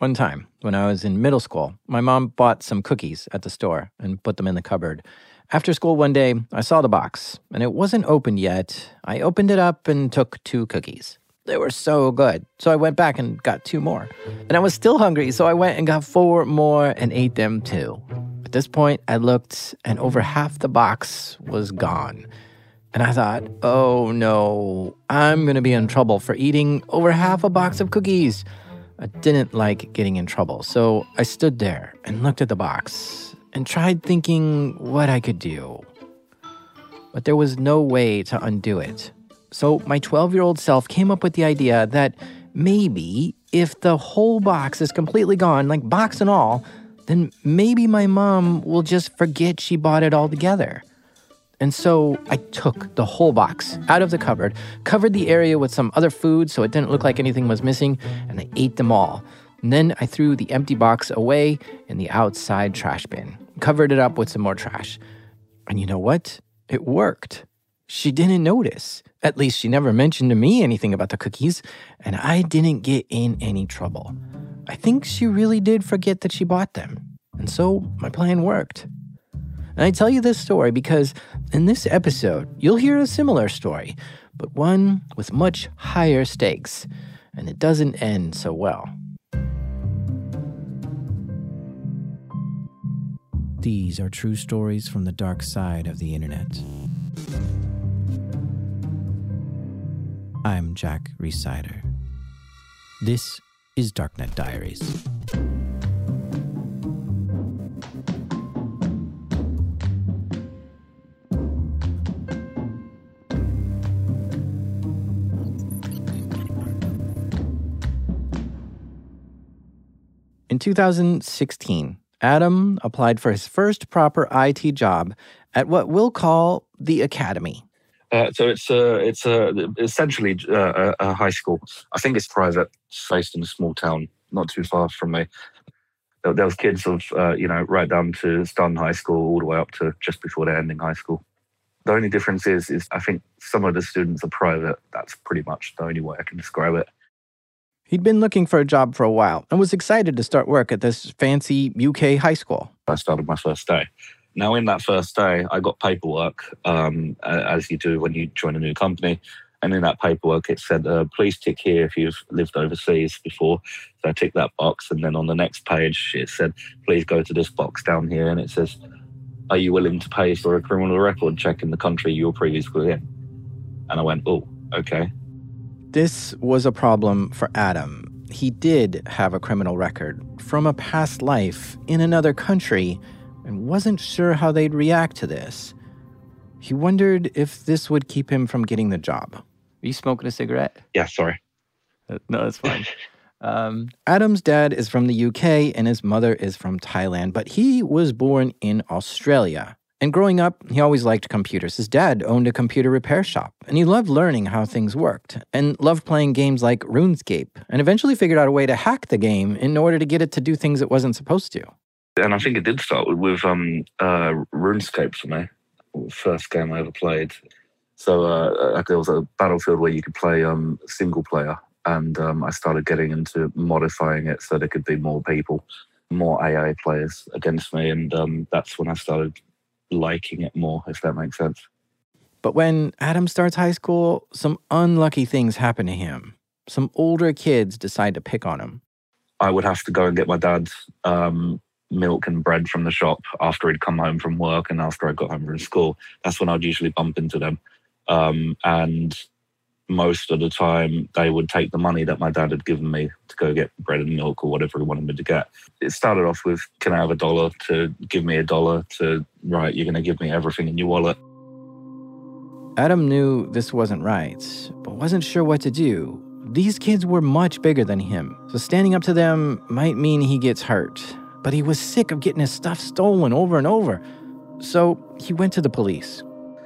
One time, when I was in middle school, my mom bought some cookies at the store and put them in the cupboard. After school one day, I saw the box, and it wasn't opened yet. I opened it up and took two cookies. They were so good, so I went back and got two more. And I was still hungry, so I went and got four more and ate them too. At this point, I looked, and over half the box was gone. And I thought, oh no, I'm gonna be in trouble for eating over half a box of cookies. I didn't like getting in trouble, so I stood there and looked at the box and tried thinking what I could do. But there was no way to undo it. So my 12 year old self came up with the idea that maybe if the whole box is completely gone, like box and all, then maybe my mom will just forget she bought it all together. And so I took the whole box out of the cupboard, covered the area with some other food so it didn't look like anything was missing, and I ate them all. And then I threw the empty box away in the outside trash bin, covered it up with some more trash. And you know what? It worked. She didn't notice. At least she never mentioned to me anything about the cookies, and I didn't get in any trouble. I think she really did forget that she bought them. And so my plan worked. And I tell you this story because in this episode, you'll hear a similar story, but one with much higher stakes, and it doesn't end so well. These are true stories from the dark side of the internet. I'm Jack Rhysider. This is Darknet Diaries. 2016, Adam applied for his first proper IT job at what we'll call the Academy. Uh, so it's a, it's a, essentially uh, a, a, high school. I think it's private, based in a small town, not too far from me. There, there was kids of uh, you know right down to starting high school, all the way up to just before they're ending high school. The only difference is, is I think some of the students are private. That's pretty much the only way I can describe it. He'd been looking for a job for a while and was excited to start work at this fancy UK high school. I started my first day. Now, in that first day, I got paperwork, um, as you do when you join a new company. And in that paperwork, it said, uh, please tick here if you've lived overseas before. So I ticked that box. And then on the next page, it said, please go to this box down here. And it says, are you willing to pay for a criminal record check in the country you were previously in? And I went, oh, okay. This was a problem for Adam. He did have a criminal record from a past life in another country and wasn't sure how they'd react to this. He wondered if this would keep him from getting the job. Are you smoking a cigarette? Yeah, sorry. Uh, no, that's fine. um, Adam's dad is from the UK and his mother is from Thailand, but he was born in Australia. And growing up, he always liked computers. His dad owned a computer repair shop, and he loved learning how things worked, and loved playing games like RuneScape, and eventually figured out a way to hack the game in order to get it to do things it wasn't supposed to. And I think it did start with, um, uh, RuneScape for me, first game I ever played. So uh, there was a battlefield where you could play um, single player, and um, I started getting into modifying it so there could be more people, more AI players against me, and um, that's when I started liking it more, if that makes sense. But when Adam starts high school, some unlucky things happen to him. Some older kids decide to pick on him. I would have to go and get my dad's um, milk and bread from the shop after he'd come home from work and after I got home from school. That's when I'd usually bump into them. Um, and most of the time they would take the money that my dad had given me to go get bread and milk or whatever he wanted me to get. It started off with, can I have a dollar to give me a dollar to, right, you're going to give me everything in your wallet. Adam knew this wasn't right, but wasn't sure what to do. These kids were much bigger than him, so standing up to them might mean he gets hurt. But he was sick of getting his stuff stolen over and over. So he went to the police.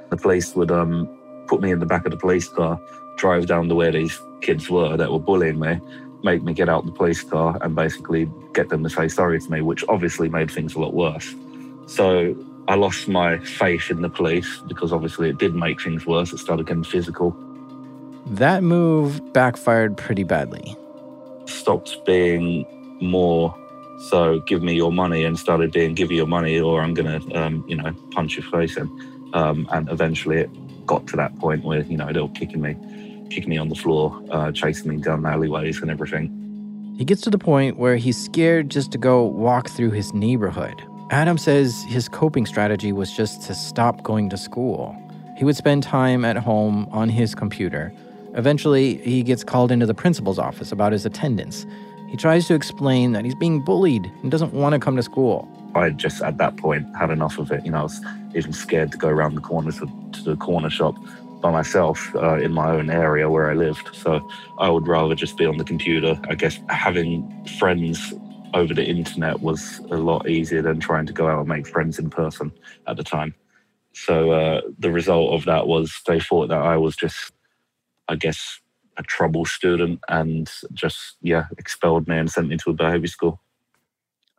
The police would um, put me in the back of the police car drive down to where these kids were that were bullying me, make me get out the police car and basically get them to say sorry to me, which obviously made things a lot worse. So I lost my faith in the police because obviously it did make things worse. It started getting physical. That move backfired pretty badly. Stopped being more. So give me your money and started being give you your money or I'm going to, um, you know, punch your face in. Um, and eventually it got to that point where, you know, they were kicking me, kicking me on the floor, uh, chasing me down alleyways and everything. He gets to the point where he's scared just to go walk through his neighborhood. Adam says his coping strategy was just to stop going to school. He would spend time at home on his computer. Eventually, he gets called into the principal's office about his attendance. He tries to explain that he's being bullied and doesn't want to come to school. I just, at that point, had enough of it. You know, I was even scared to go around the corner to, to the corner shop by myself uh, in my own area where I lived. So I would rather just be on the computer. I guess having friends over the internet was a lot easier than trying to go out and make friends in person at the time. So uh, the result of that was they thought that I was just, I guess, a trouble student and just, yeah, expelled me and sent me to a behavior school.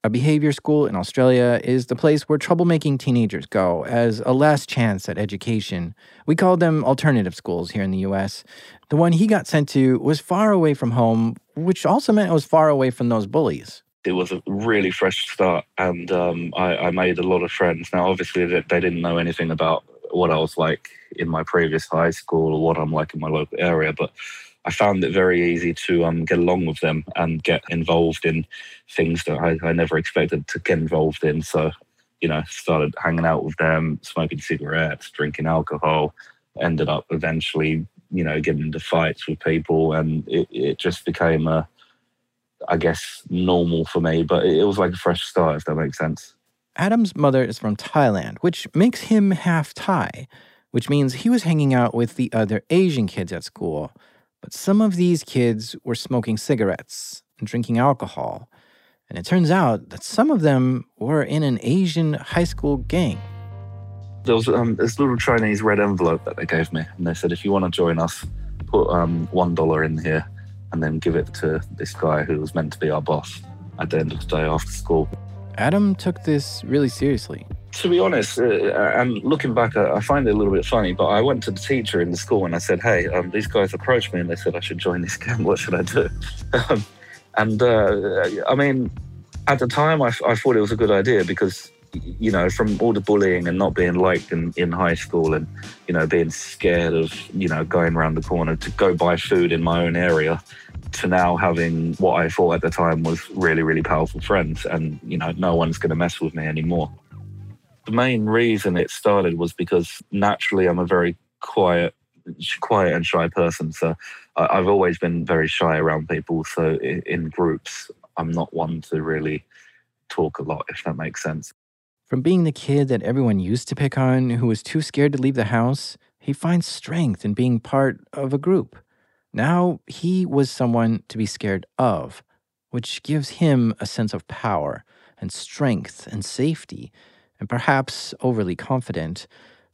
A behavior school in Australia is the place where troublemaking teenagers go as a last chance at education. We call them alternative schools here in the US. The one he got sent to was far away from home, which also meant it was far away from those bullies it was a really fresh start and um, I, I, made a lot of friends. Now, obviously, they, they, didn't know anything about what I was like in my previous high school or what I'm like in my local area, but I found it very easy to um, get along with them and get involved in things that I, I never expected to get involved in. So, you know, started hanging out with them, smoking cigarettes, drinking alcohol, ended up eventually, you know, getting into fights with people, and it, it just became a I guess, normal for me, but it was like a fresh start, if that makes sense. Adam's mother is from Thailand, which makes him half Thai, which means he was hanging out with the other Asian kids at school. But some of these kids were smoking cigarettes and drinking alcohol. And it turns out that some of them were in an Asian high school gang. There was um, this little Chinese red envelope that they gave me, and they said, if you want to join us, put um, $1 in here and then give it to this guy who was meant to be our boss at the end of the day after school. Adam took this really seriously. To be honest, uh, and looking back, I find it a little bit funny, but I went to the teacher in the school and I said, Hey, um, these guys approached me and they said I should join this gang. What should I do? Um, and uh, I mean, at the time, I, I thought it was a good idea because you know, from all the bullying and not being liked in, in high school and, you know, being scared of, you know, going around the corner to go buy food in my own area to now having what I thought at the time was really, really powerful friends. And, you know, no one's going to mess with me anymore. The main reason it started was because naturally I'm a very quiet, quiet and shy person. So I've always been very shy around people. So in groups, I'm not one to really talk a lot, if that makes sense. From being the kid that everyone used to pick on who was too scared to leave the house, he finds strength in being part of a group. Now he was someone to be scared of, which gives him a sense of power and strength and safety, and perhaps overly confident,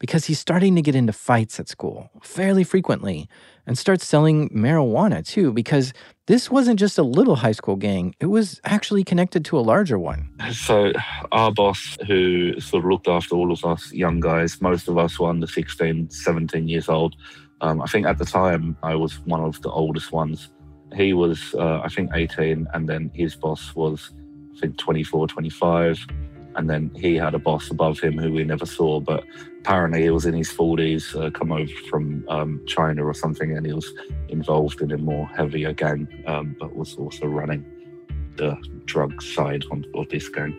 because he's starting to get into fights at school fairly frequently and starts selling marijuana too, because this wasn't just a little high school gang, it was actually connected to a larger one. So, our boss, who sort of looked after all of us young guys, most of us were under 16, 17 years old. Um, I think at the time I was one of the oldest ones. He was, uh, I think, 18, and then his boss was, I think, 24, 25 and then he had a boss above him who we never saw, but apparently he was in his 40s, uh, come over from um, China or something, and he was involved in a more heavier gang, um, but was also running the drug side of this gang.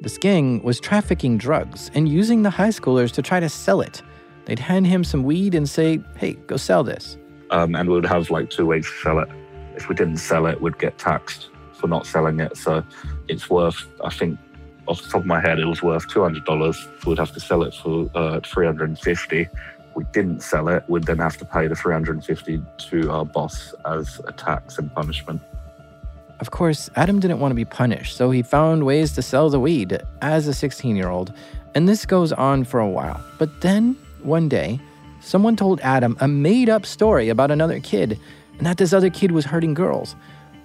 This gang was trafficking drugs and using the high schoolers to try to sell it. They'd hand him some weed and say, hey, go sell this. Um, and we would have like two weeks to sell it. If we didn't sell it, we'd get taxed for not selling it. So it's worth, I think, off the top of my head, it was worth $200. We'd have to sell it for uh, 350 we didn't sell it, we'd then have to pay the 350 to our boss as a tax and punishment. Of course, Adam didn't want to be punished, so he found ways to sell the weed as a 16 year old, and this goes on for a while. But then, one day, someone told Adam a made up story about another kid, and that this other kid was hurting girls.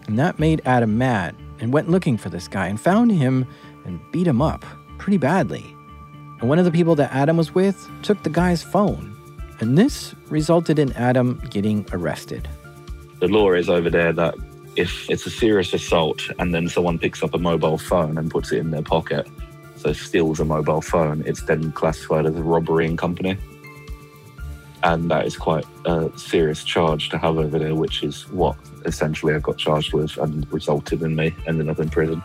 And that made Adam mad and went looking for this guy and found him and beat him up pretty badly. And one of the people that Adam was with took the guy's phone. And this resulted in Adam getting arrested. The law is over there that if it's a serious assault and then someone picks up a mobile phone and puts it in their pocket, so steals a mobile phone, it's then classified as a robbery in company. And that is quite a serious charge to have over there, which is what essentially I got charged with and resulted in me ending up in prison.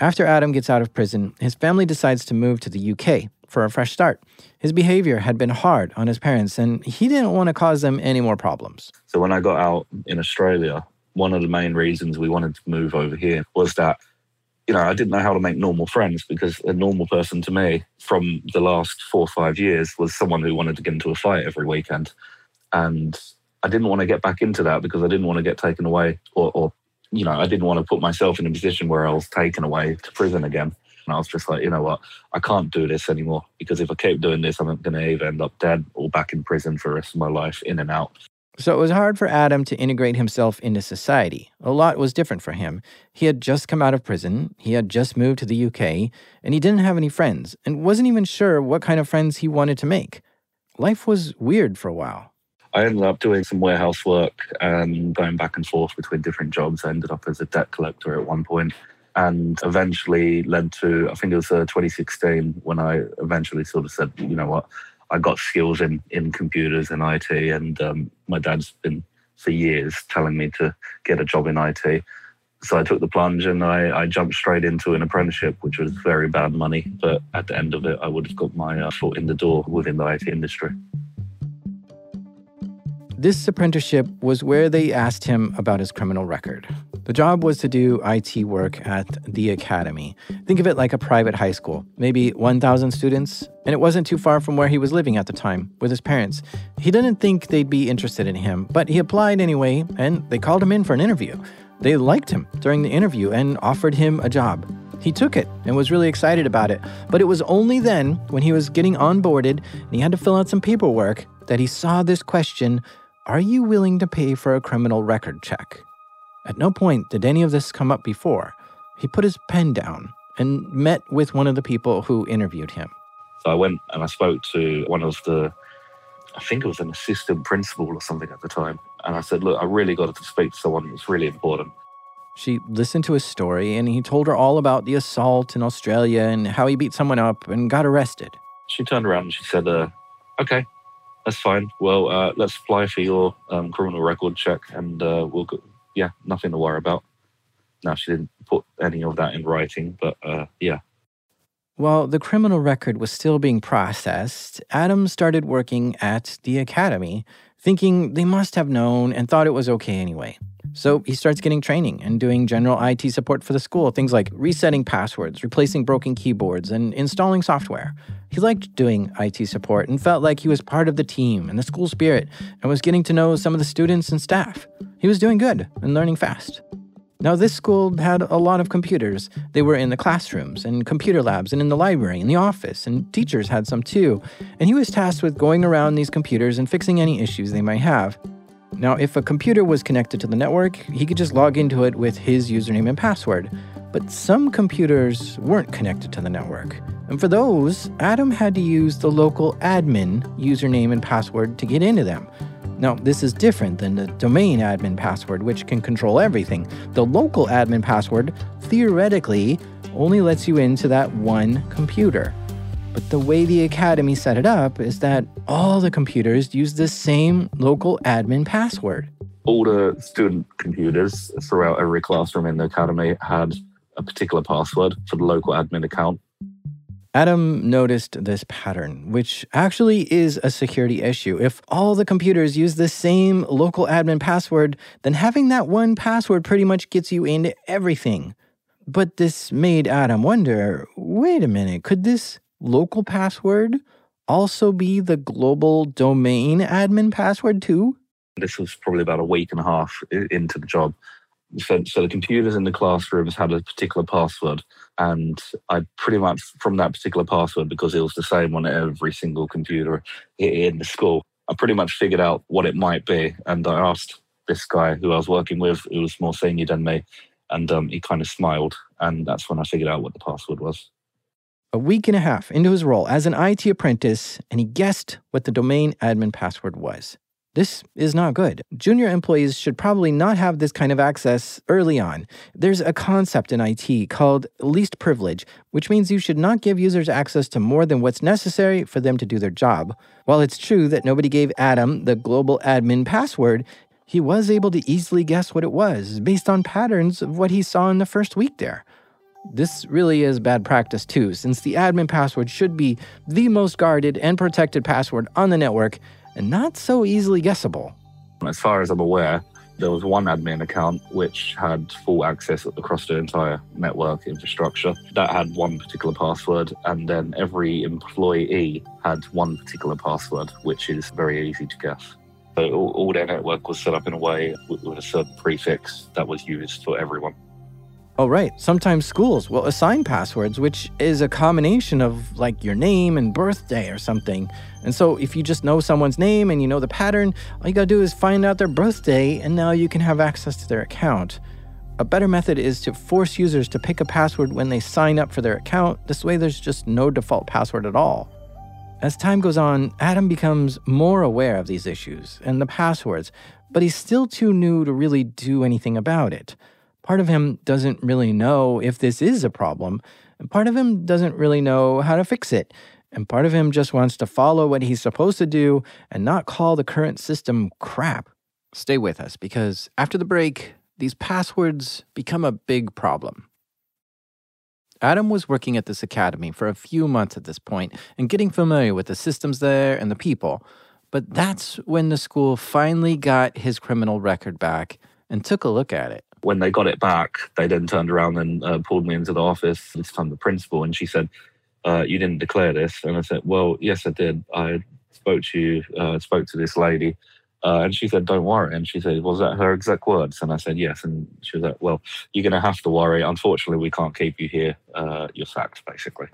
After Adam gets out of prison, his family decides to move to the UK for a fresh start. His behavior had been hard on his parents, and he didn't want to cause them any more problems. So, when I got out in Australia, one of the main reasons we wanted to move over here was that, you know, I didn't know how to make normal friends because a normal person to me from the last four or five years was someone who wanted to get into a fight every weekend. And I didn't want to get back into that because I didn't want to get taken away or, or you know, I didn't want to put myself in a position where I was taken away to prison again. And I was just like, you know what, I can't do this anymore because if I keep doing this, I'm going to either end up dead or back in prison for the rest of my life, in and out. So it was hard for Adam to integrate himself into society. A lot was different for him. He had just come out of prison, he had just moved to the UK, and he didn't have any friends and wasn't even sure what kind of friends he wanted to make. Life was weird for a while. I ended up doing some warehouse work and going back and forth between different jobs. I ended up as a debt collector at one point and eventually led to, I think it was uh, 2016 when I eventually sort of said, you know what, I got skills in, in computers and IT, and um, my dad's been for years telling me to get a job in IT. So I took the plunge and I, I jumped straight into an apprenticeship, which was very bad money. But at the end of it, I would have got my uh, foot in the door within the IT industry. This apprenticeship was where they asked him about his criminal record. The job was to do IT work at the academy. Think of it like a private high school, maybe 1,000 students, and it wasn't too far from where he was living at the time with his parents. He didn't think they'd be interested in him, but he applied anyway, and they called him in for an interview. They liked him during the interview and offered him a job. He took it and was really excited about it, but it was only then, when he was getting onboarded and he had to fill out some paperwork, that he saw this question are you willing to pay for a criminal record check? At no point did any of this come up before. He put his pen down and met with one of the people who interviewed him. So I went and I spoke to one of the, I think it was an assistant principal or something at the time. And I said, Look, I really got to speak to someone that's really important. She listened to his story and he told her all about the assault in Australia and how he beat someone up and got arrested. She turned around and she said, uh, Okay, that's fine. Well, uh, let's apply for your um, criminal record check, and uh, we'll go. Yeah, nothing to worry about. Now she didn't put any of that in writing, but uh, yeah. While the criminal record was still being processed, Adam started working at the academy, thinking they must have known and thought it was okay anyway. So he starts getting training and doing general IT support for the school, things like resetting passwords, replacing broken keyboards, and installing software. He liked doing IT support and felt like he was part of the team and the school spirit and was getting to know some of the students and staff. He was doing good and learning fast. Now, this school had a lot of computers. They were in the classrooms and computer labs and in the library and the office, and teachers had some too. And he was tasked with going around these computers and fixing any issues they might have. Now, if a computer was connected to the network, he could just log into it with his username and password. But some computers weren't connected to the network. And for those, Adam had to use the local admin username and password to get into them. Now, this is different than the domain admin password, which can control everything. The local admin password, theoretically, only lets you into that one computer. But the way the Academy set it up is that all the computers use the same local admin password. All the student computers throughout every classroom in the Academy had a particular password for the local admin account. Adam noticed this pattern, which actually is a security issue. If all the computers use the same local admin password, then having that one password pretty much gets you into everything. But this made Adam wonder wait a minute, could this local password also be the global domain admin password too? This was probably about a week and a half into the job. So, so the computers in the classrooms had a particular password, and I pretty much from that particular password because it was the same on every single computer in the school. I pretty much figured out what it might be, and I asked this guy who I was working with, who was more senior than me, and um, he kind of smiled, and that's when I figured out what the password was a week and a half into his role as an IT apprentice, and he guessed what the domain admin password was This is not good. Junior employees should probably not have this kind of access early on. There's a concept in IT called least privilege, which means you should not give users access to more than what's necessary for them to do their job. While it's true that nobody gave Adam the global admin password, he was able to easily guess what it was based on patterns of what he saw in the first week there. This really is bad practice too, since the admin password should be the most guarded and protected password on the network and not so easily guessable. As far as I'm aware, there was one admin account which had full access across the entire network infrastructure. That had one particular password, and then every employee had one particular password, which is very easy to guess. So all, all their network was set up in a way with, with a certain prefix that was used for everyone. Oh, right. Sometimes schools will assign passwords, which is a combination of like your name and birthday or something. And so if you just know someone's name and you know the pattern, all you gotta do is find out their birthday and now you can have access to their account. A better method is to force users to pick a password when they sign up for their account. This way, there's just no default password at all. As time goes on, Adam becomes more aware of these issues and the passwords, but he's still too new to really do anything about it. Part of him doesn't really know if this is a problem, and part of him doesn't really know how to fix it. And part of him just wants to follow what he's supposed to do and not call the current system crap. Stay with us because after the break, these passwords become a big problem. Adam was working at this academy for a few months at this point and getting familiar with the systems there and the people. But that's when the school finally got his criminal record back and took a look at it when they got it back, they then turned around and uh, pulled me into the office. This time, the principal, and she said, uh, "You didn't declare this." And I said, "Well, yes, I did. I spoke to you, uh, spoke to this lady." Uh, and she said, "Don't worry." And she said, "Was that her exact words?" And I said, "Yes." And she was like, "Well, you're going to have to worry. Unfortunately, we can't keep you here. Uh, you're sacked, basically."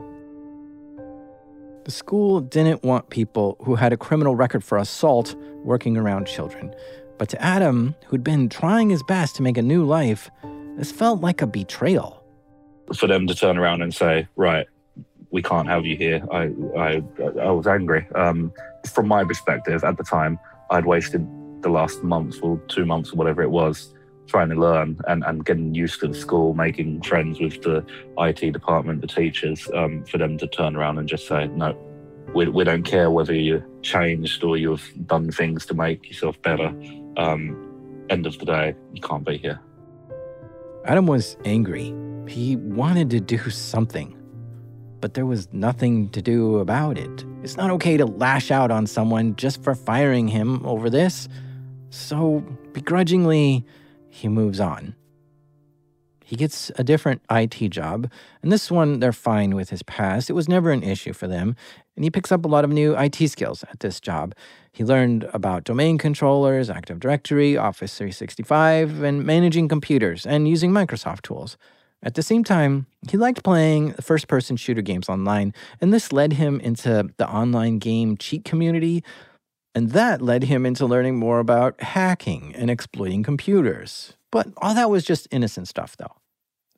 The school didn't want people who had a criminal record for assault working around children. But to Adam, who'd been trying his best to make a new life, this felt like a betrayal. For them to turn around and say, right, we can't have you here, I, I, I was angry. Um, from my perspective, at the time, I'd wasted the last month or two months or whatever it was trying to learn and, and getting used to the school, making friends with the IT department, the teachers, um, for them to turn around and just say, no, we, we don't care whether you changed or you've done things to make yourself better um, end of the day, you can't be here. Adam was angry. He wanted to do something, but there was nothing to do about it. It's not okay to lash out on someone just for firing him over this. So, begrudgingly, he moves on. He gets a different IT job, and this one they're fine with his past. It was never an issue for them, and he picks up a lot of new IT skills at this job. He learned about domain controllers, Active Directory, Office 365, and managing computers and using Microsoft tools. At the same time, he liked playing first person shooter games online, and this led him into the online game cheat community. And that led him into learning more about hacking and exploiting computers. But all that was just innocent stuff, though.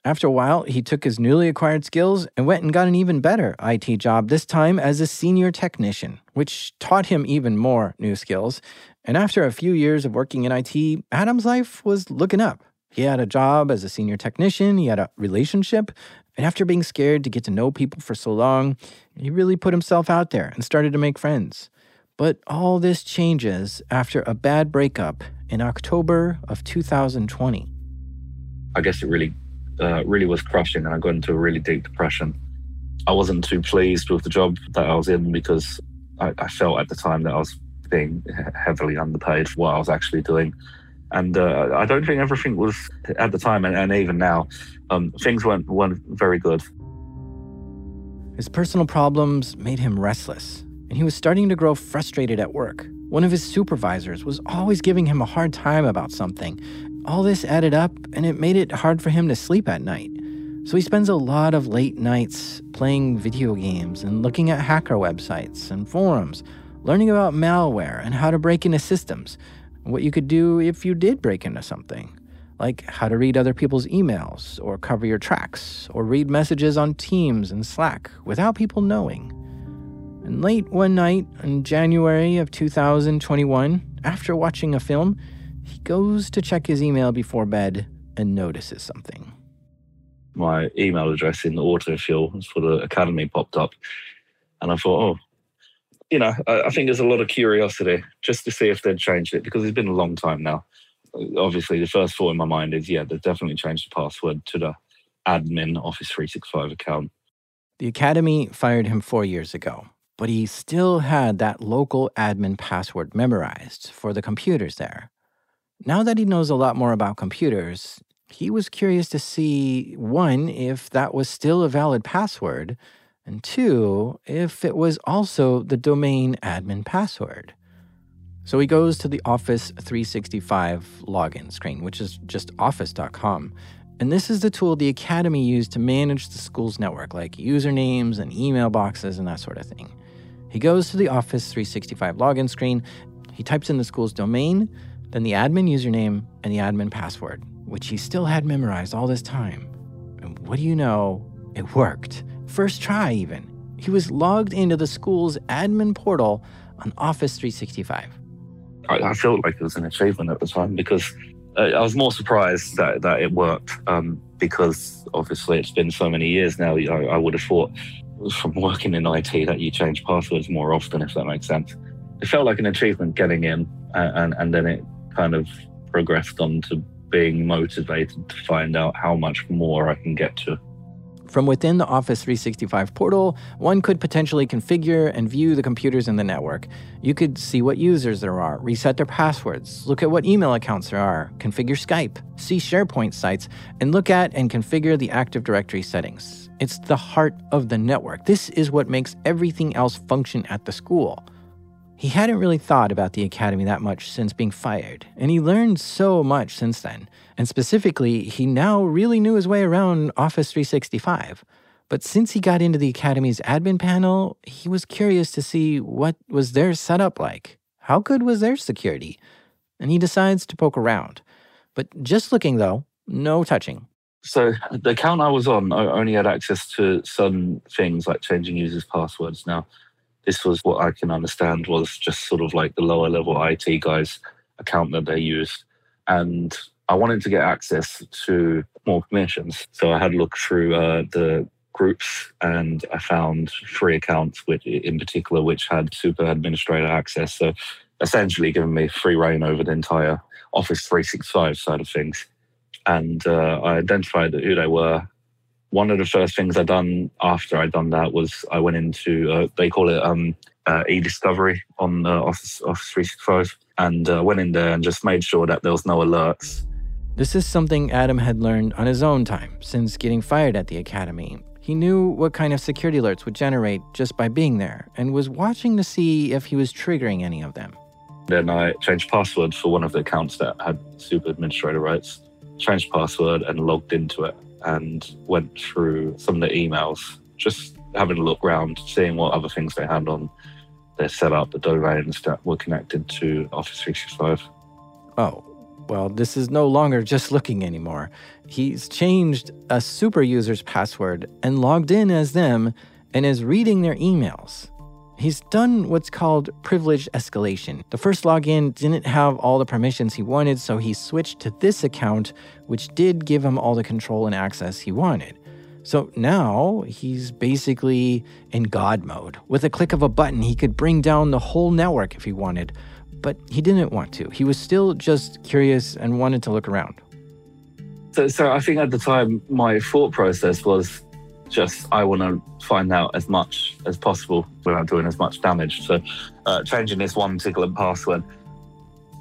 After a while, he took his newly acquired skills and went and got an even better IT job, this time as a senior technician, which taught him even more new skills. And after a few years of working in IT, Adam's life was looking up. He had a job as a senior technician, he had a relationship, and after being scared to get to know people for so long, he really put himself out there and started to make friends. But all this changes after a bad breakup in October of 2020. I guess it really, uh, really was crushing, and I got into a really deep depression. I wasn't too pleased with the job that I was in because I, I felt at the time that I was being heavily underpaid for what I was actually doing. And uh, I don't think everything was at the time, and, and even now, um, things weren't weren't very good. His personal problems made him restless, and he was starting to grow frustrated at work. One of his supervisors was always giving him a hard time about something. All this added up, and it made it hard for him to sleep at night. So he spends a lot of late nights playing video games and looking at hacker websites and forums, learning about malware and how to break into systems, what you could do if you did break into something, like how to read other people's emails or cover your tracks or read messages on Teams and Slack without people knowing. And late one night in January of 2021, after watching a film, he goes to check his email before bed and notices something. My email address in the autofill for the academy popped up. And I thought, oh, you know, I, I think there's a lot of curiosity just to see if they'd changed it because it's been a long time now. Obviously, the first thought in my mind is, yeah, they've definitely changed the password to the admin Office 365 account. The Academy fired him four years ago, but he still had that local admin password memorized for the computers there. Now that he knows a lot more about computers, he was curious to see one, if that was still a valid password, and two, if it was also the domain admin password. So he goes to the Office 365 login screen, which is just office.com. And this is the tool the Academy used to manage the school's network, like usernames and email boxes and that sort of thing. He goes to the Office 365 login screen, he types in the school's domain, then the admin username and the admin password, which he still had memorized all this time. And what do you know? It worked. First try, even. He was logged into the school's admin portal on Office 365. I, I felt like it was an achievement at the time because uh, I was more surprised that, that it worked um, because obviously it's been so many years now. I, I would have thought from working in IT that you change passwords more often, if that makes sense. It felt like an achievement getting in, and, and, and then it kind of progressed on to being motivated to find out how much more I can get to. From within the Office 365 portal, one could potentially configure and view the computers in the network. You could see what users there are, reset their passwords, look at what email accounts there are, configure Skype, see SharePoint sites, and look at and configure the Active Directory settings. It's the heart of the network. This is what makes everything else function at the school. He hadn't really thought about the academy that much since being fired, and he learned so much since then. And specifically, he now really knew his way around Office 365. But since he got into the academy's admin panel, he was curious to see what was their setup like. How good was their security? And he decides to poke around. But just looking though, no touching. So the account I was on I only had access to some things like changing users' passwords. Now, this was what I can understand was just sort of like the lower level IT guys' account that they used. And I wanted to get access to more permissions. So I had a look through uh, the groups and I found three accounts, which, in particular, which had super administrator access. So essentially giving me free reign over the entire Office 365 side of things. And uh, I identified who they were one of the first things I done after I done that was I went into uh, they call it um, uh, e-discovery on uh, Office Office 365 and uh, went in there and just made sure that there was no alerts. This is something Adam had learned on his own time since getting fired at the academy. He knew what kind of security alerts would generate just by being there and was watching to see if he was triggering any of them. Then I changed password for one of the accounts that had super administrator rights, changed password and logged into it and went through some of the emails, just having a look around, seeing what other things they had on their setup, the domains that were connected to Office 365. Oh, well, this is no longer just looking anymore. He's changed a super user's password and logged in as them and is reading their emails. He's done what's called privilege escalation. The first login didn't have all the permissions he wanted, so he switched to this account, which did give him all the control and access he wanted. So now he's basically in God mode. With a click of a button, he could bring down the whole network if he wanted, but he didn't want to. He was still just curious and wanted to look around. So, so I think at the time, my thought process was just I want to find out as much as possible without doing as much damage. So, uh, changing this one particular password,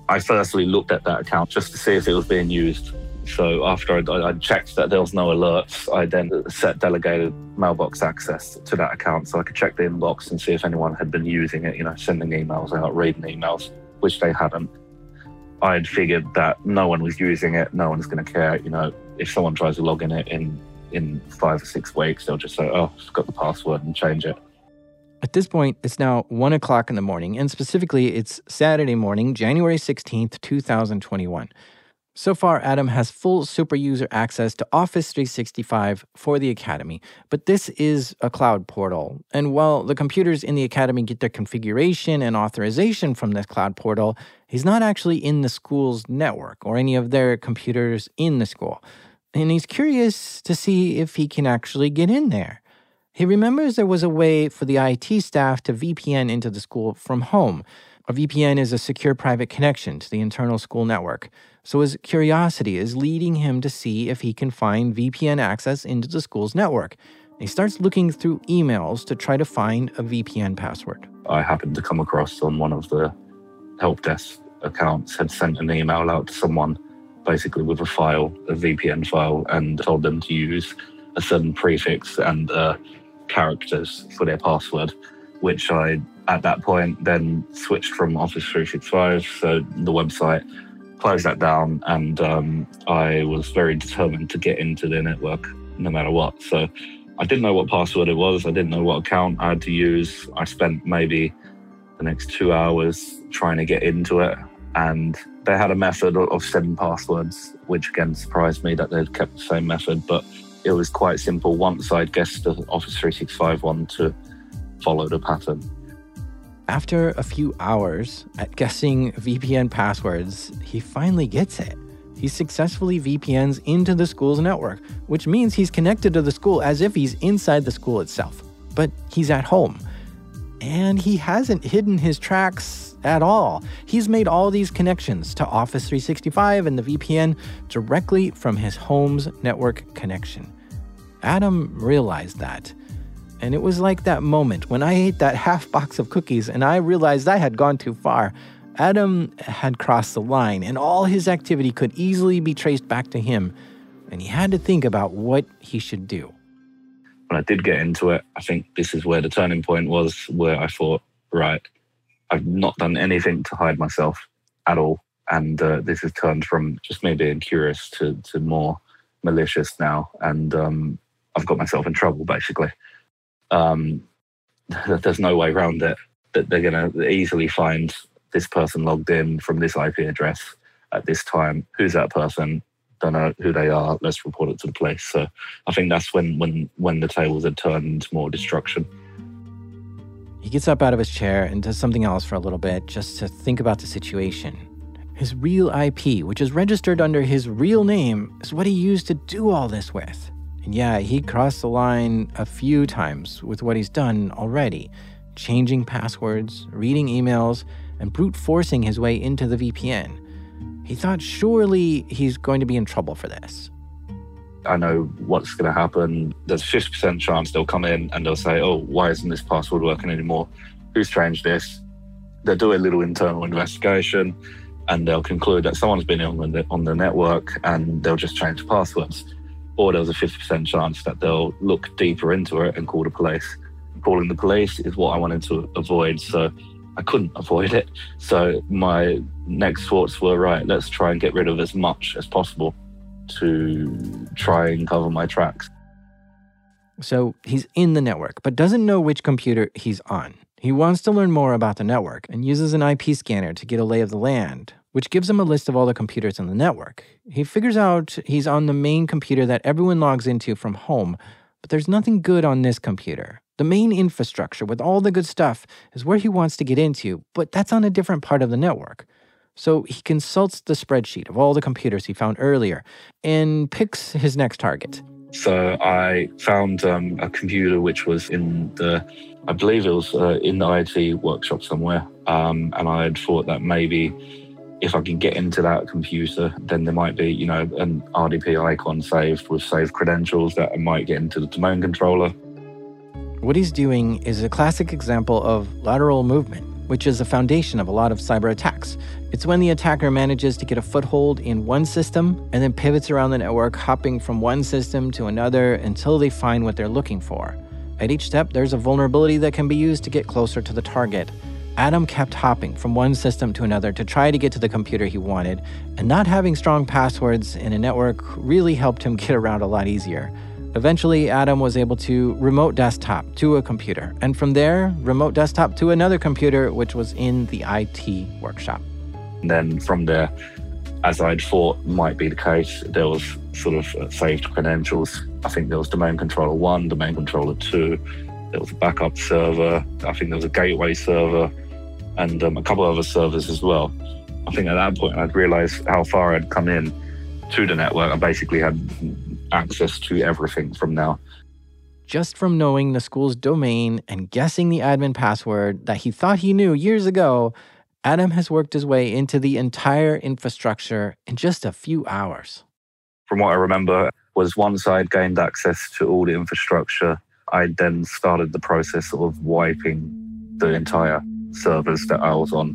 I firstly looked at that account just to see if it was being used. So after I, I checked that there was no alerts, I then set delegated mailbox access to that account so I could check the inbox and see if anyone had been using it, you know, sending emails out, reading emails, which they hadn't. I had figured that no one was using it, no one's going to care. You know, if someone tries to log in it in in five or six weeks, they'll just say, oh, I've got the password and change it. At this point, it's now one o'clock in the morning, and specifically, it's Saturday morning, January 16th, 2021. So far, Adam has full super user access to Office 365 for the Academy, but this is a cloud portal. And while the computers in the Academy get their configuration and authorization from this cloud portal, He's not actually in the school's network or any of their computers in the school. And he's curious to see if he can actually get in there. He remembers there was a way for the IT staff to VPN into the school from home. A VPN is a secure private connection to the internal school network. So his curiosity is leading him to see if he can find VPN access into the school's network. He starts looking through emails to try to find a VPN password. I happened to come across on one of the help desk accounts had sent an email out to someone basically with a file, a VPN file, and told them to use a certain prefix and uh, characters for their password, which I, at that point, then switched from Office 365, so the website, closed that down, and um, I was very determined to get into their network no matter what. So I didn't know what password it was, I didn't know what account I had to use. I spent maybe the next two hours trying to get into it. And they had a method of setting passwords, which again surprised me that they'd kept the same method. But it was quite simple once I'd guessed the Office 365 one to follow the pattern. After a few hours at guessing VPN passwords, he finally gets it. He successfully VPNs into the school's network, which means he's connected to the school as if he's inside the school itself. But he's at home. And he hasn't hidden his tracks at all. He's made all these connections to Office 365 and the VPN directly from his home's network connection. Adam realized that. And it was like that moment when I ate that half box of cookies and I realized I had gone too far. Adam had crossed the line, and all his activity could easily be traced back to him, and he had to think about what he should do. When I did get into it, I think this is where the turning point was, where I thought, right, I've not done anything to hide myself at all. And uh, this has turned from just me being curious to, to more malicious now. And um, I've got myself in trouble, basically. Um, there's no way around it. That they're going to easily find this person logged in from this IP address at this time. Who's that person? Don't know who they are. Let's report it to the police. So I think that's when when when the tables had turned more destruction. He gets up out of his chair and does something else for a little bit just to think about the situation. His real IP, which is registered under his real name, is what he used to do all this with. And yeah, he crossed the line a few times with what he's done already changing passwords, reading emails, and brute forcing his way into the VPN. He thought surely he's going to be in trouble for this. I know what's going to happen. There's 50% chance they'll come in and they'll say, oh, why isn't this password working anymore? Who's changed this? They'll do a little internal investigation and they'll conclude that someone's been on the, on the network and they'll just change passwords. Or there's a 50% chance that they'll look deeper into it and call the police. Calling the police is what I wanted to avoid. So I couldn't avoid it. So my next thoughts were right, let's try and get rid of as much as possible to try and cover my tracks. So he's in the network, but doesn't know which computer he's on. He wants to learn more about the network and uses an IP scanner to get a lay of the land, which gives him a list of all the computers in the network. He figures out he's on the main computer that everyone logs into from home, but there's nothing good on this computer. The main infrastructure with all the good stuff is where he wants to get into, but that's on a different part of the network. So he consults the spreadsheet of all the computers he found earlier and picks his next target. So I found um, a computer which was in the, I believe it was uh, in the IT workshop somewhere. Um, and I had thought that maybe if I can get into that computer, then there might be, you know, an RDP icon saved with saved credentials that I might get into the domain controller. What he's doing is a classic example of lateral movement, which is the foundation of a lot of cyber attacks. It's when the attacker manages to get a foothold in one system and then pivots around the network, hopping from one system to another until they find what they're looking for. At each step, there's a vulnerability that can be used to get closer to the target. Adam kept hopping from one system to another to try to get to the computer he wanted, and not having strong passwords in a network really helped him get around a lot easier. Eventually, Adam was able to remote desktop to a computer, and from there, remote desktop to another computer, which was in the IT workshop. And then from there, as I'd thought might be the case, there was sort of uh, saved credentials. I think there was domain controller one, domain controller two, there was a backup server, I think there was a gateway server, and um, a couple other servers as well. I think at that point I'd realised how far I'd come in to the network. I basically had access to everything from now. Just from knowing the school's domain and guessing the admin password that he thought he knew years ago, Adam has worked his way into the entire infrastructure in just a few hours. From what I remember, was once I'd gained access to all the infrastructure, I then started the process of wiping the entire servers that I was on.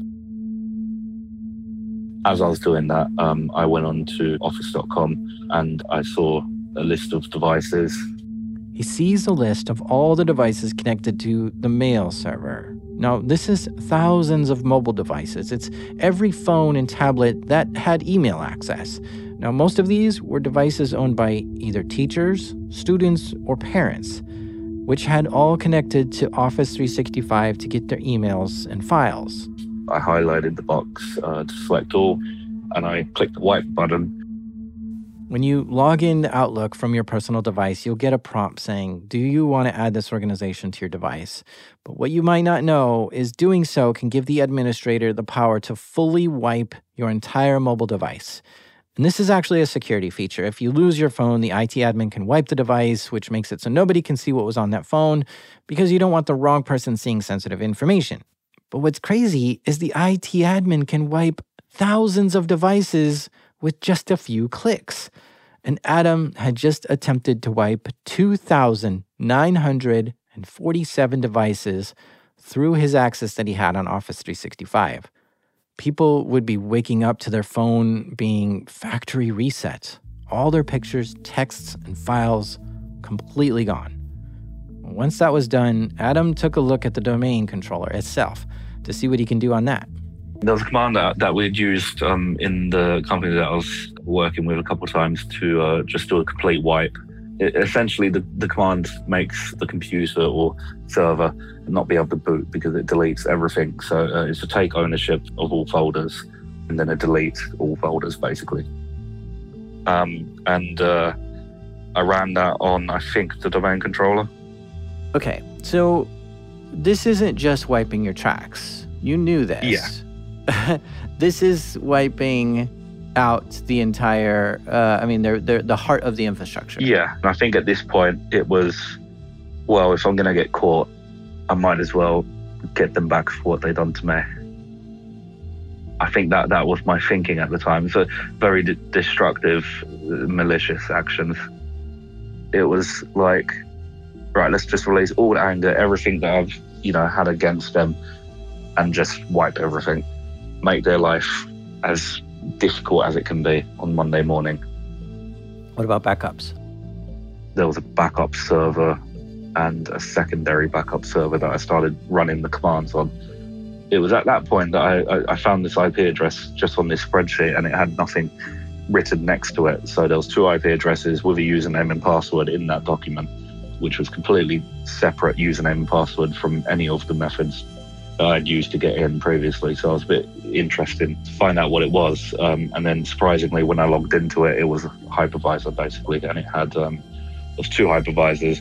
As I was doing that, um, I went on to office.com and I saw a list of devices. He sees a list of all the devices connected to the mail server. Now, this is thousands of mobile devices. It's every phone and tablet that had email access. Now, most of these were devices owned by either teachers, students, or parents, which had all connected to Office 365 to get their emails and files. I highlighted the box uh, to select all, and I clicked the wipe button. When you log in Outlook from your personal device, you'll get a prompt saying, Do you want to add this organization to your device? But what you might not know is doing so can give the administrator the power to fully wipe your entire mobile device. And this is actually a security feature. If you lose your phone, the IT admin can wipe the device, which makes it so nobody can see what was on that phone because you don't want the wrong person seeing sensitive information. But what's crazy is the IT admin can wipe thousands of devices with just a few clicks. And Adam had just attempted to wipe 2,947 devices through his access that he had on Office 365 people would be waking up to their phone being factory reset, all their pictures, texts, and files completely gone. Once that was done, Adam took a look at the domain controller itself to see what he can do on that. There was a command that, that we'd used um, in the company that I was working with a couple of times to uh, just do a complete wipe it, essentially the, the command makes the computer or server not be able to boot because it deletes everything. So uh, it's to take ownership of all folders and then it deletes all folders basically. Um, and uh, I ran that on, I think, the domain controller. Okay, so this isn't just wiping your tracks. You knew this. Yeah. this is wiping out the entire uh, i mean they're, they're the heart of the infrastructure. Yeah and i think at this point it was well if i'm going to get caught i might as well get them back for what they done to me. I think that that was my thinking at the time. So very d- destructive malicious actions. It was like right let's just release all anger everything that i've you know had against them and just wipe everything make their life as difficult as it can be on Monday morning. What about backups? There was a backup server and a secondary backup server that I started running the commands on. It was at that point that I, I found this IP address just on this spreadsheet and it had nothing written next to it. So there was two IP addresses with a username and password in that document, which was completely separate username and password from any of the methods I'd used to get in previously. So I was a bit interested to find out what it was. Um, and then surprisingly, when I logged into it, it was a hypervisor basically, and it had um, it was two hypervisors.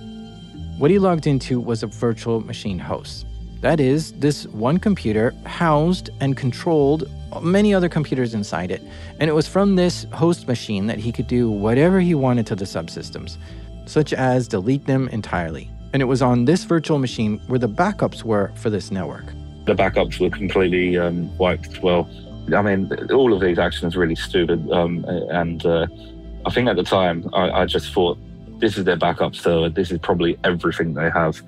What he logged into was a virtual machine host. That is, this one computer housed and controlled many other computers inside it. And it was from this host machine that he could do whatever he wanted to the subsystems, such as delete them entirely. And it was on this virtual machine where the backups were for this network the backups were completely um, wiped as well. I mean, all of these actions really stupid. Um, and uh, I think at the time, I, I, just thought, this is their backup server. This is probably everything they have.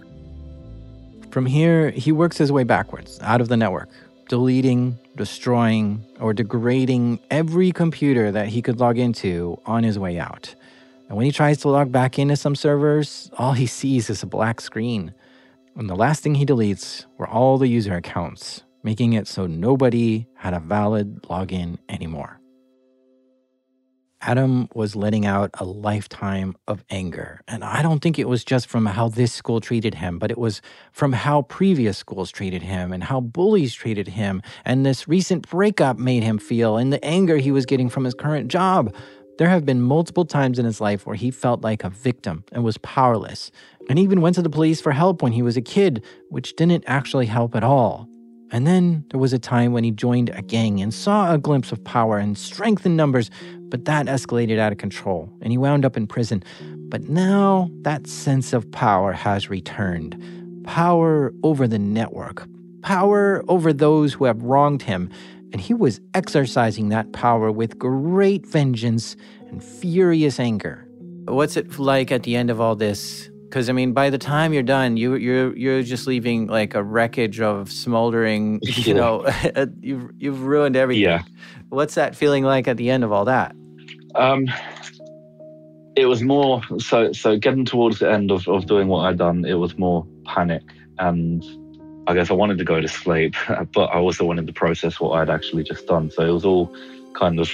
From here, he works his way backwards out of the network, deleting, destroying, or degrading every computer that he could log into on his way out. And when he tries to log back into some servers, all he sees is a black screen. And the last thing he deletes were all the user accounts, making it so nobody had a valid login anymore. Adam was letting out a lifetime of anger. And I don't think it was just from how this school treated him, but it was from how previous schools treated him and how bullies treated him. And this recent breakup made him feel, and the anger he was getting from his current job. There have been multiple times in his life where he felt like a victim and was powerless, and even went to the police for help when he was a kid, which didn't actually help at all. And then there was a time when he joined a gang and saw a glimpse of power and strength in numbers, but that escalated out of control and he wound up in prison. But now that sense of power has returned power over the network, power over those who have wronged him. And he was exercising that power with great vengeance and furious anger. What's it like at the end of all this? Because I mean, by the time you're done, you you're you're just leaving like a wreckage of smoldering. You know, you've you've ruined everything. Yeah. What's that feeling like at the end of all that? Um, it was more so. So getting towards the end of of doing what I'd done, it was more panic and I guess I wanted to go to sleep, but I also wanted to process what I'd actually just done. So it was all kind of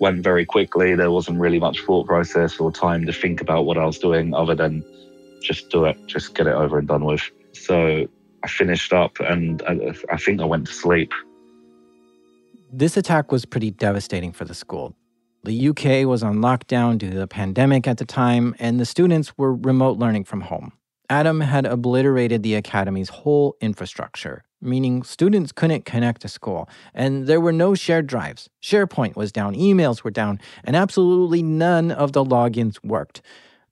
went very quickly. There wasn't really much thought process or time to think about what I was doing other than just do it, just get it over and done with. So I finished up and I, I think I went to sleep. This attack was pretty devastating for the school. The UK was on lockdown due to the pandemic at the time, and the students were remote learning from home. Adam had obliterated the academy's whole infrastructure, meaning students couldn't connect to school, and there were no shared drives. SharePoint was down, emails were down, and absolutely none of the logins worked.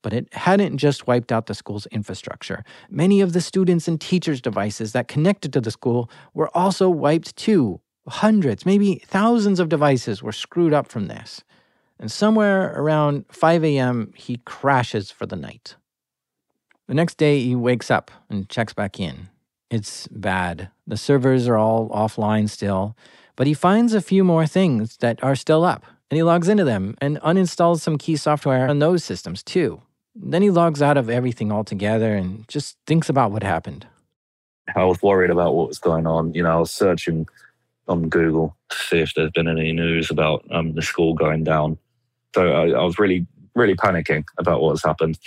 But it hadn't just wiped out the school's infrastructure. Many of the students' and teachers' devices that connected to the school were also wiped too. Hundreds, maybe thousands of devices were screwed up from this. And somewhere around 5 a.m., he crashes for the night. The next day, he wakes up and checks back in. It's bad. The servers are all offline still, but he finds a few more things that are still up, and he logs into them and uninstalls some key software on those systems too. Then he logs out of everything altogether and just thinks about what happened. I was worried about what was going on. You know, I was searching on Google to see if there's been any news about um, the school going down. So I, I was really, really panicking about what has happened.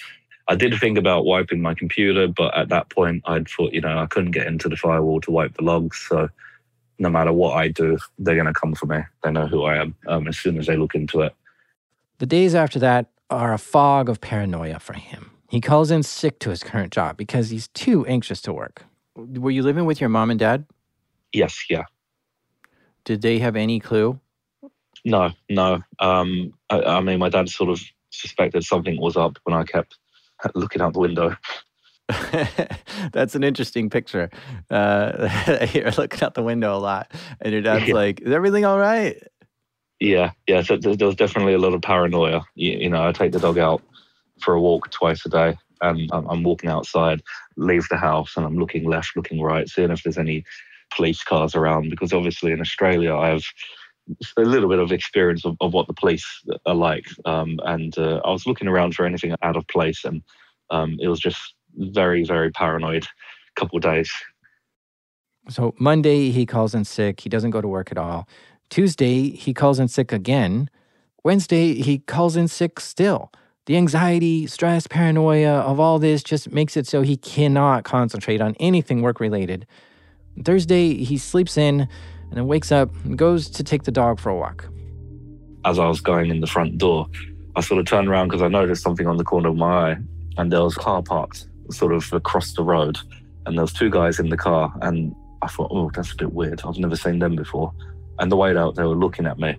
I did think about wiping my computer, but at that point, I'd thought, you know, I couldn't get into the firewall to wipe the logs. So no matter what I do, they're going to come for me. They know who I am um, as soon as they look into it. The days after that are a fog of paranoia for him. He calls in sick to his current job because he's too anxious to work. Were you living with your mom and dad? Yes, yeah. Did they have any clue? No, no. Um, I, I mean, my dad sort of suspected something was up when I kept looking out the window. That's an interesting picture. Uh, you're looking out the window a lot, and your dad's yeah. like, "Is everything all right?" Yeah, yeah. So there was definitely a lot of paranoia. You, you, know, I take the dog out for a walk twice a day, and I'm, I'm walking outside, leave the house, and I'm looking left, looking right, seeing if there's any police cars around. Because obviously in Australia, I have a little bit of experience of, of what the police are like. Um, and uh, I was looking around for anything out of place, and um, it was just very, very paranoid couple days. So Monday, he calls in sick. He doesn't go to work at all. Tuesday, he calls in sick again. Wednesday, he calls in sick still. The anxiety, stress, paranoia of all this just makes it so he cannot concentrate on anything work related. Thursday, he sleeps in and then wakes up and goes to take the dog for a walk. As I was going in the front door, I sort of turned around because I noticed something on the corner of my eye, and there was a car parked sort of across the road, and there was two guys in the car, and I thought, oh, that's a bit weird. I've never seen them before. And the way out, they were looking at me.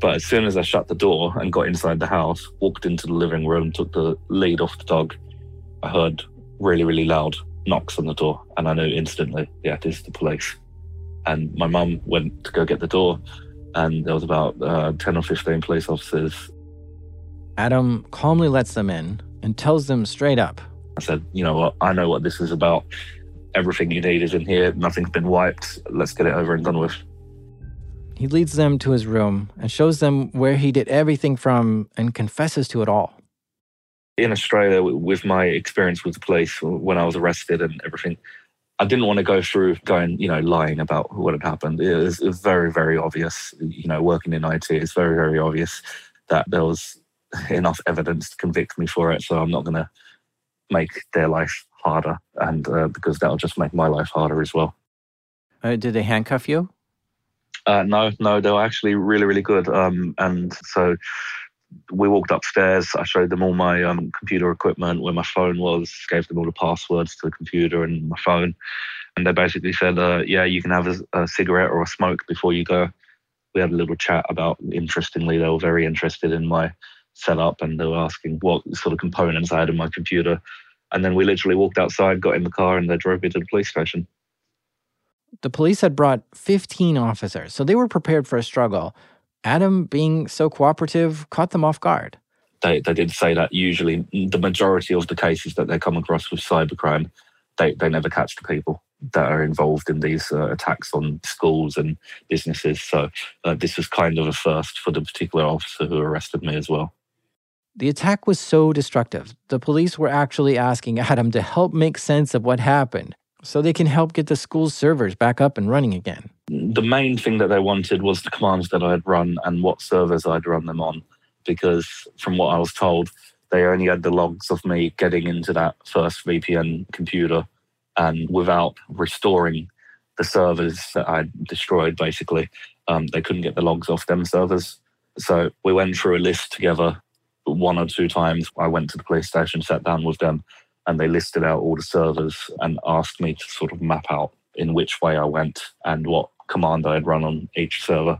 But as soon as I shut the door and got inside the house, walked into the living room, took the lead off the dog, I heard really, really loud knocks on the door, and I knew instantly, yeah, this is the police and my mum went to go get the door, and there was about uh, 10 or 15 police officers. Adam calmly lets them in and tells them straight up. I said, you know what, I know what this is about. Everything you need is in here. Nothing's been wiped. Let's get it over and done with. He leads them to his room and shows them where he did everything from and confesses to it all. In Australia, with my experience with the police when I was arrested and everything, I didn't want to go through going, you know, lying about what had happened. It was, it was, very, very obvious. You know, working in IT, it's very, very obvious that there was enough evidence to convict me for it. So I'm not going to make their life harder, and uh, because that'll just make my life harder as well. Uh, did they handcuff you? Uh, no, no, they were actually really, really good. Um, and so we walked upstairs. I showed them all my um, computer equipment, where my phone was, gave them all the passwords to the computer and my phone. And they basically said, uh, yeah, you can have a, a cigarette or a smoke before you go. We had a little chat about, interestingly, they were very interested in my setup and they were asking what sort of components I had in my computer. And then we literally walked outside, got in the car, and they drove me to the police station. The police had brought 15 officers, so they were prepared for a struggle. Adam, being so cooperative, caught them off guard. They, they did say that usually the majority of the cases that they come across with cybercrime, they, they never catch the people that are involved in these uh, attacks on schools and businesses. So uh, this was kind of a first for the particular officer who arrested me as well. The attack was so destructive, the police were actually asking Adam to help make sense of what happened so they can help get the school's servers back up and running again. The main thing that they wanted was the commands that I'd run and what servers I'd run them on, because from what I was told, they only had the logs of me getting into that first VPN computer and without restoring the servers that I'd destroyed, basically, um, they couldn't get the logs off them servers. So we went through a list together one or two times. I went to the police station, sat down with them, and they listed out all the servers and asked me to sort of map out in which way I went and what command I had run on each server.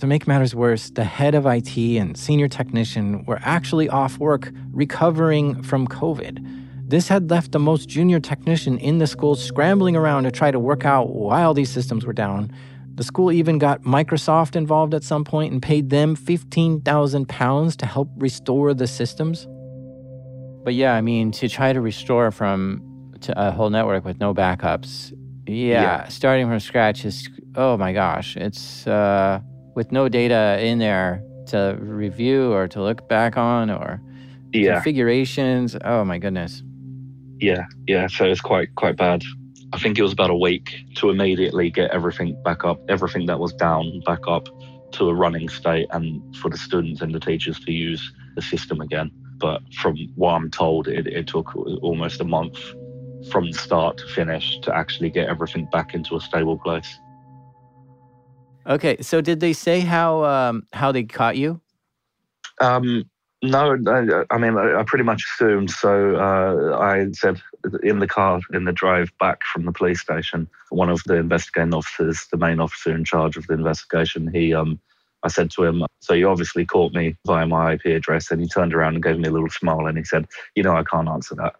To make matters worse, the head of IT and senior technician were actually off work recovering from COVID. This had left the most junior technician in the school scrambling around to try to work out while these systems were down. The school even got Microsoft involved at some point and paid them 15,000 pounds to help restore the systems. But yeah, I mean, to try to restore from to a whole network with no backups, yeah, yeah. starting from scratch is, oh my gosh, it's uh, with no data in there to review or to look back on or yeah. configurations. Oh my goodness. Yeah, yeah. So it's quite quite bad. I think it was about a week to immediately get everything back up, everything that was down back up to a running state, and for the students and the teachers to use the system again. But from what I'm told, it, it took almost a month from start to finish to actually get everything back into a stable place. Okay, so did they say how um, how they caught you? Um, no, I, mean, I, pretty much assumed. So uh, I said in the car, in the drive back from the police station, one of the investigating officers, the main officer in charge of the investigation, he, um, I said to him, "So you obviously caught me via my IP address," and he turned around and gave me a little smile, and he said, "You know, I can't answer that."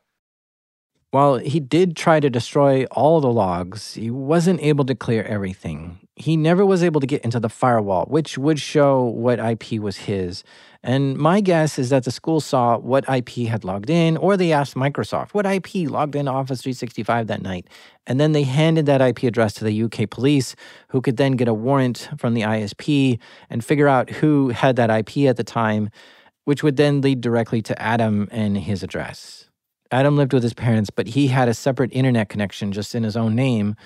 While he did try to destroy all the logs, he wasn't able to clear everything. He never was able to get into the firewall, which would show what IP was his. And my guess is that the school saw what IP had logged in, or they asked Microsoft what IP logged in Office 365 that night. And then they handed that IP address to the UK police, who could then get a warrant from the ISP and figure out who had that IP at the time, which would then lead directly to Adam and his address. Adam lived with his parents, but he had a separate internet connection just in his own name,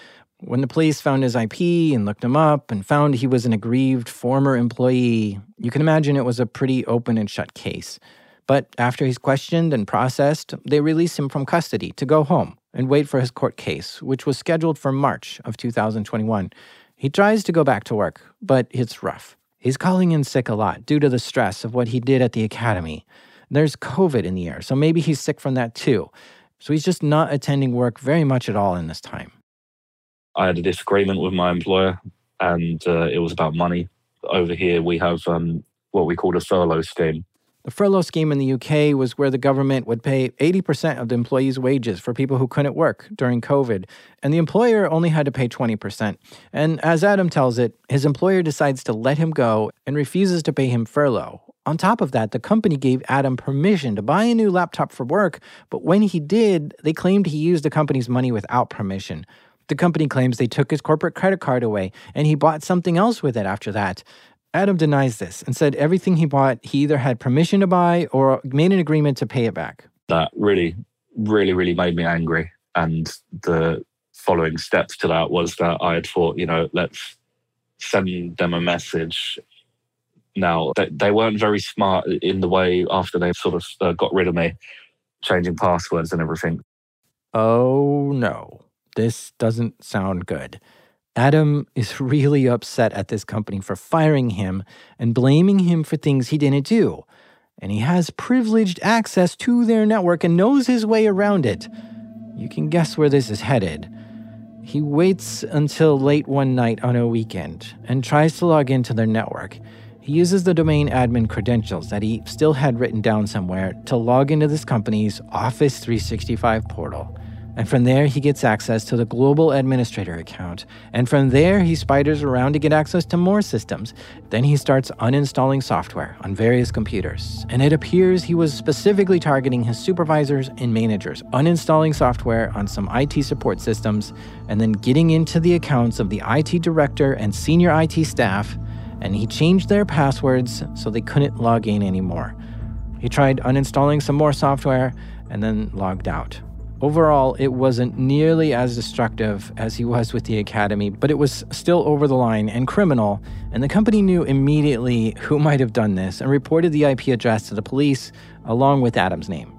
when the police found his IP and looked him up and found he was an aggrieved former employee, you can imagine it was a pretty open and shut case. But after he's questioned and processed, they release him from custody to go home and wait for his court case, which was scheduled for March of 2021. He tries to go back to work, but it's rough. He's calling in sick a lot due to the stress of what he did at the academy. There's COVID in the air, so maybe he's sick from that too. So he's just not attending work very much at all in this time. I had a disagreement with my employer, and uh, it was about money. Over here, we have um, what we call a furlough scheme. The furlough scheme in the UK was where the government would pay 80% of the employee's wages for people who couldn't work during COVID, and the employer only had to pay 20%. And as Adam tells it, his employer decides to let him go and refuses to pay him furlough. On top of that, the company gave Adam permission to buy a new laptop for work, but when he did, they claimed he used the company's money without permission. The company claims they took his corporate credit card away and he bought something else with it after that. Adam denies this and said everything he bought, he either had permission to buy or made an agreement to pay it back. That really, really, really made me angry. And the following steps to that was that I had thought, you know, let's send them a message. Now, they, they weren't very smart in the way after they sort of uh, got rid of me, changing passwords and everything. Oh, no. This doesn't sound good. Adam is really upset at this company for firing him and blaming him for things he didn't do. And he has privileged access to their network and knows his way around it. You can guess where this is headed. He waits until late one night on a weekend and tries to log into their network. He uses the domain admin credentials that he still had written down somewhere to log into this company's Office 365 portal. And from there, he gets access to the global administrator account. And from there, he spiders around to get access to more systems. Then he starts uninstalling software on various computers. And it appears he was specifically targeting his supervisors and managers, uninstalling software on some IT support systems, and then getting into the accounts of the IT director and senior IT staff. And he changed their passwords so they couldn't log in anymore. He tried uninstalling some more software and then logged out. Overall, it wasn't nearly as destructive as he was with the Academy, but it was still over the line and criminal, and the company knew immediately who might have done this and reported the IP address to the police along with Adam's name.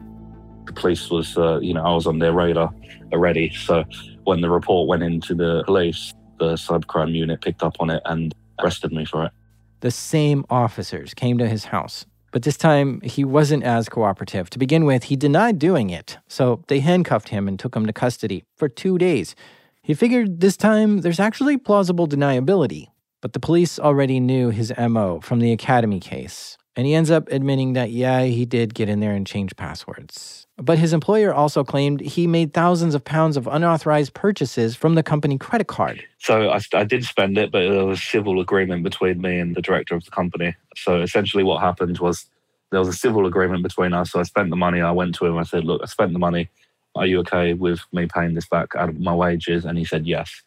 The police was, uh, you know, I was on their radar already. So when the report went into the police, the cybercrime unit picked up on it and arrested me for it. The same officers came to his house but this time, he wasn't as cooperative. To begin with, he denied doing it, so they handcuffed him and took him to custody for two days. He figured this time there's actually plausible deniability, but the police already knew his MO from the Academy case, and he ends up admitting that, yeah, he did get in there and change passwords. But his employer also claimed he made thousands of pounds of unauthorized purchases from the company credit card. So I, I did spend it, but there was a civil agreement between me and the director of the company. So essentially, what happened was there was a civil agreement between us. So I spent the money. I went to him. I said, "Look, I spent the money. Are you okay with me paying this back out of my wages?" And he said, "Yes."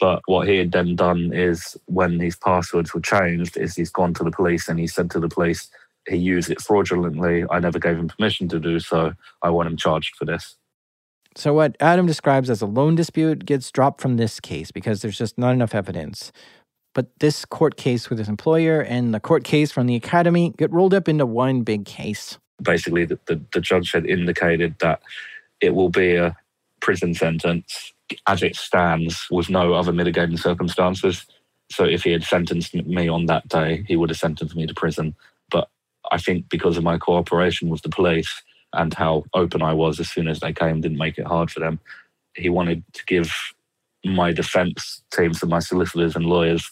But what he had then done is, when his passwords were changed, is he's gone to the police and he said to the police, he used it fraudulently. I never gave him permission to do so. I want him charged for this. So, what Adam describes as a loan dispute gets dropped from this case because there's just not enough evidence. But this court case with his employer and the court case from the academy get rolled up into one big case. Basically, the, the, the judge had indicated that it will be a prison sentence as it stands with no other mitigating circumstances. So, if he had sentenced me on that day, he would have sentenced me to prison. I think because of my cooperation with the police and how open I was as soon as they came, didn't make it hard for them. He wanted to give my defense teams and my solicitors and lawyers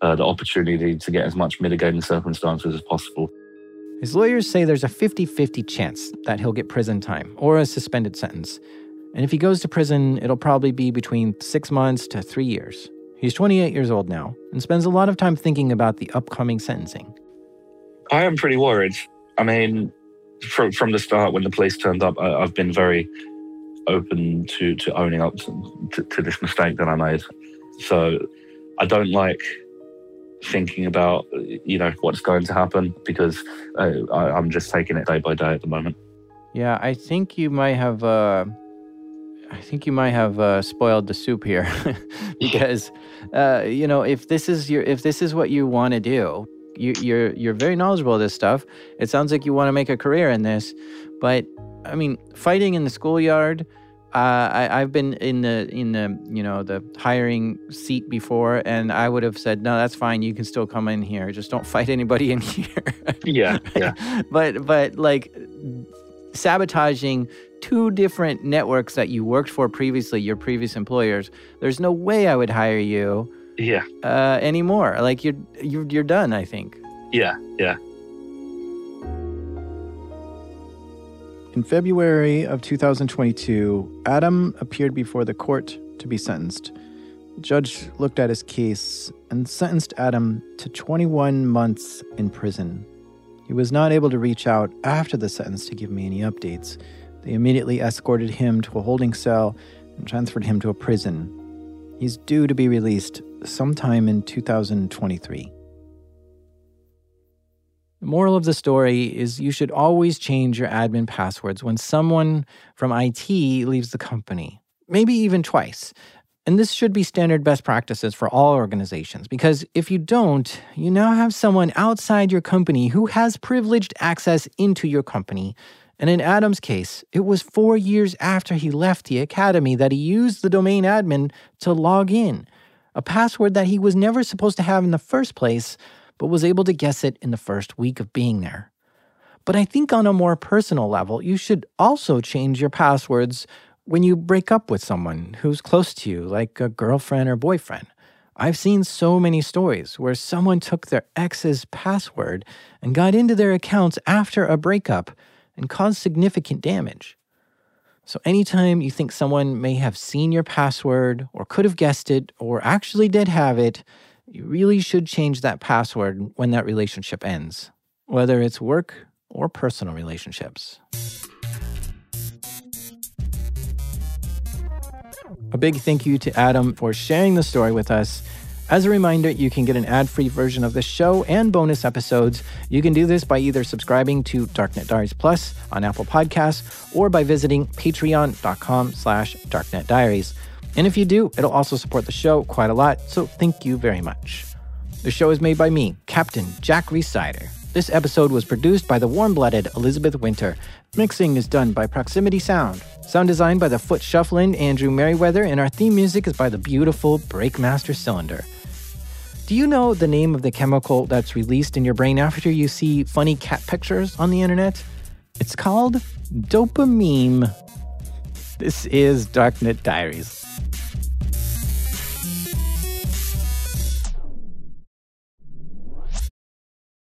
uh, the opportunity to get as much mitigating circumstances as possible. His lawyers say there's a 50 50 chance that he'll get prison time or a suspended sentence. And if he goes to prison, it'll probably be between six months to three years. He's 28 years old now and spends a lot of time thinking about the upcoming sentencing. I am pretty worried. I mean, from from the start, when the police turned up, I, have been very open to to owning up to, to, this mistake that I made. So I don't like thinking about you know what's going to happen because uh, I, am just taking it day by day at the moment. Yeah, I think you might have. Uh, I think you might have uh, spoiled the soup here, because uh, you know if this is your if this is what you want to do, you, you're you're very knowledgeable of this stuff. It sounds like you want to make a career in this, but I mean, fighting in the schoolyard. Uh, I, I've been in the in the you know the hiring seat before, and I would have said, no, that's fine. You can still come in here. Just don't fight anybody in here. yeah, yeah. but but like sabotaging two different networks that you worked for previously, your previous employers. There's no way I would hire you yeah. Uh, anymore. Like you're you're you're done. I think. Yeah. Yeah. In February of 2022, Adam appeared before the court to be sentenced. The judge looked at his case and sentenced Adam to 21 months in prison. He was not able to reach out after the sentence to give me any updates. They immediately escorted him to a holding cell and transferred him to a prison. He's due to be released sometime in 2023. The moral of the story is you should always change your admin passwords when someone from IT leaves the company, maybe even twice. And this should be standard best practices for all organizations because if you don't, you now have someone outside your company who has privileged access into your company. And in Adam's case, it was four years after he left the academy that he used the domain admin to log in. A password that he was never supposed to have in the first place, but was able to guess it in the first week of being there. But I think on a more personal level, you should also change your passwords when you break up with someone who's close to you, like a girlfriend or boyfriend. I've seen so many stories where someone took their ex's password and got into their accounts after a breakup and caused significant damage. So, anytime you think someone may have seen your password or could have guessed it or actually did have it, you really should change that password when that relationship ends, whether it's work or personal relationships. A big thank you to Adam for sharing the story with us. As a reminder, you can get an ad-free version of the show and bonus episodes. You can do this by either subscribing to Darknet Diaries Plus on Apple Podcasts or by visiting patreon.com slash darknetdiaries. And if you do, it'll also support the show quite a lot, so thank you very much. The show is made by me, Captain Jack Rhysider. This episode was produced by the warm-blooded Elizabeth Winter. Mixing is done by Proximity Sound. Sound design by the foot shuffling Andrew Meriwether, and our theme music is by the beautiful Breakmaster Cylinder. Do you know the name of the chemical that's released in your brain after you see funny cat pictures on the internet? It's called dopamine. This is Darknet Diaries.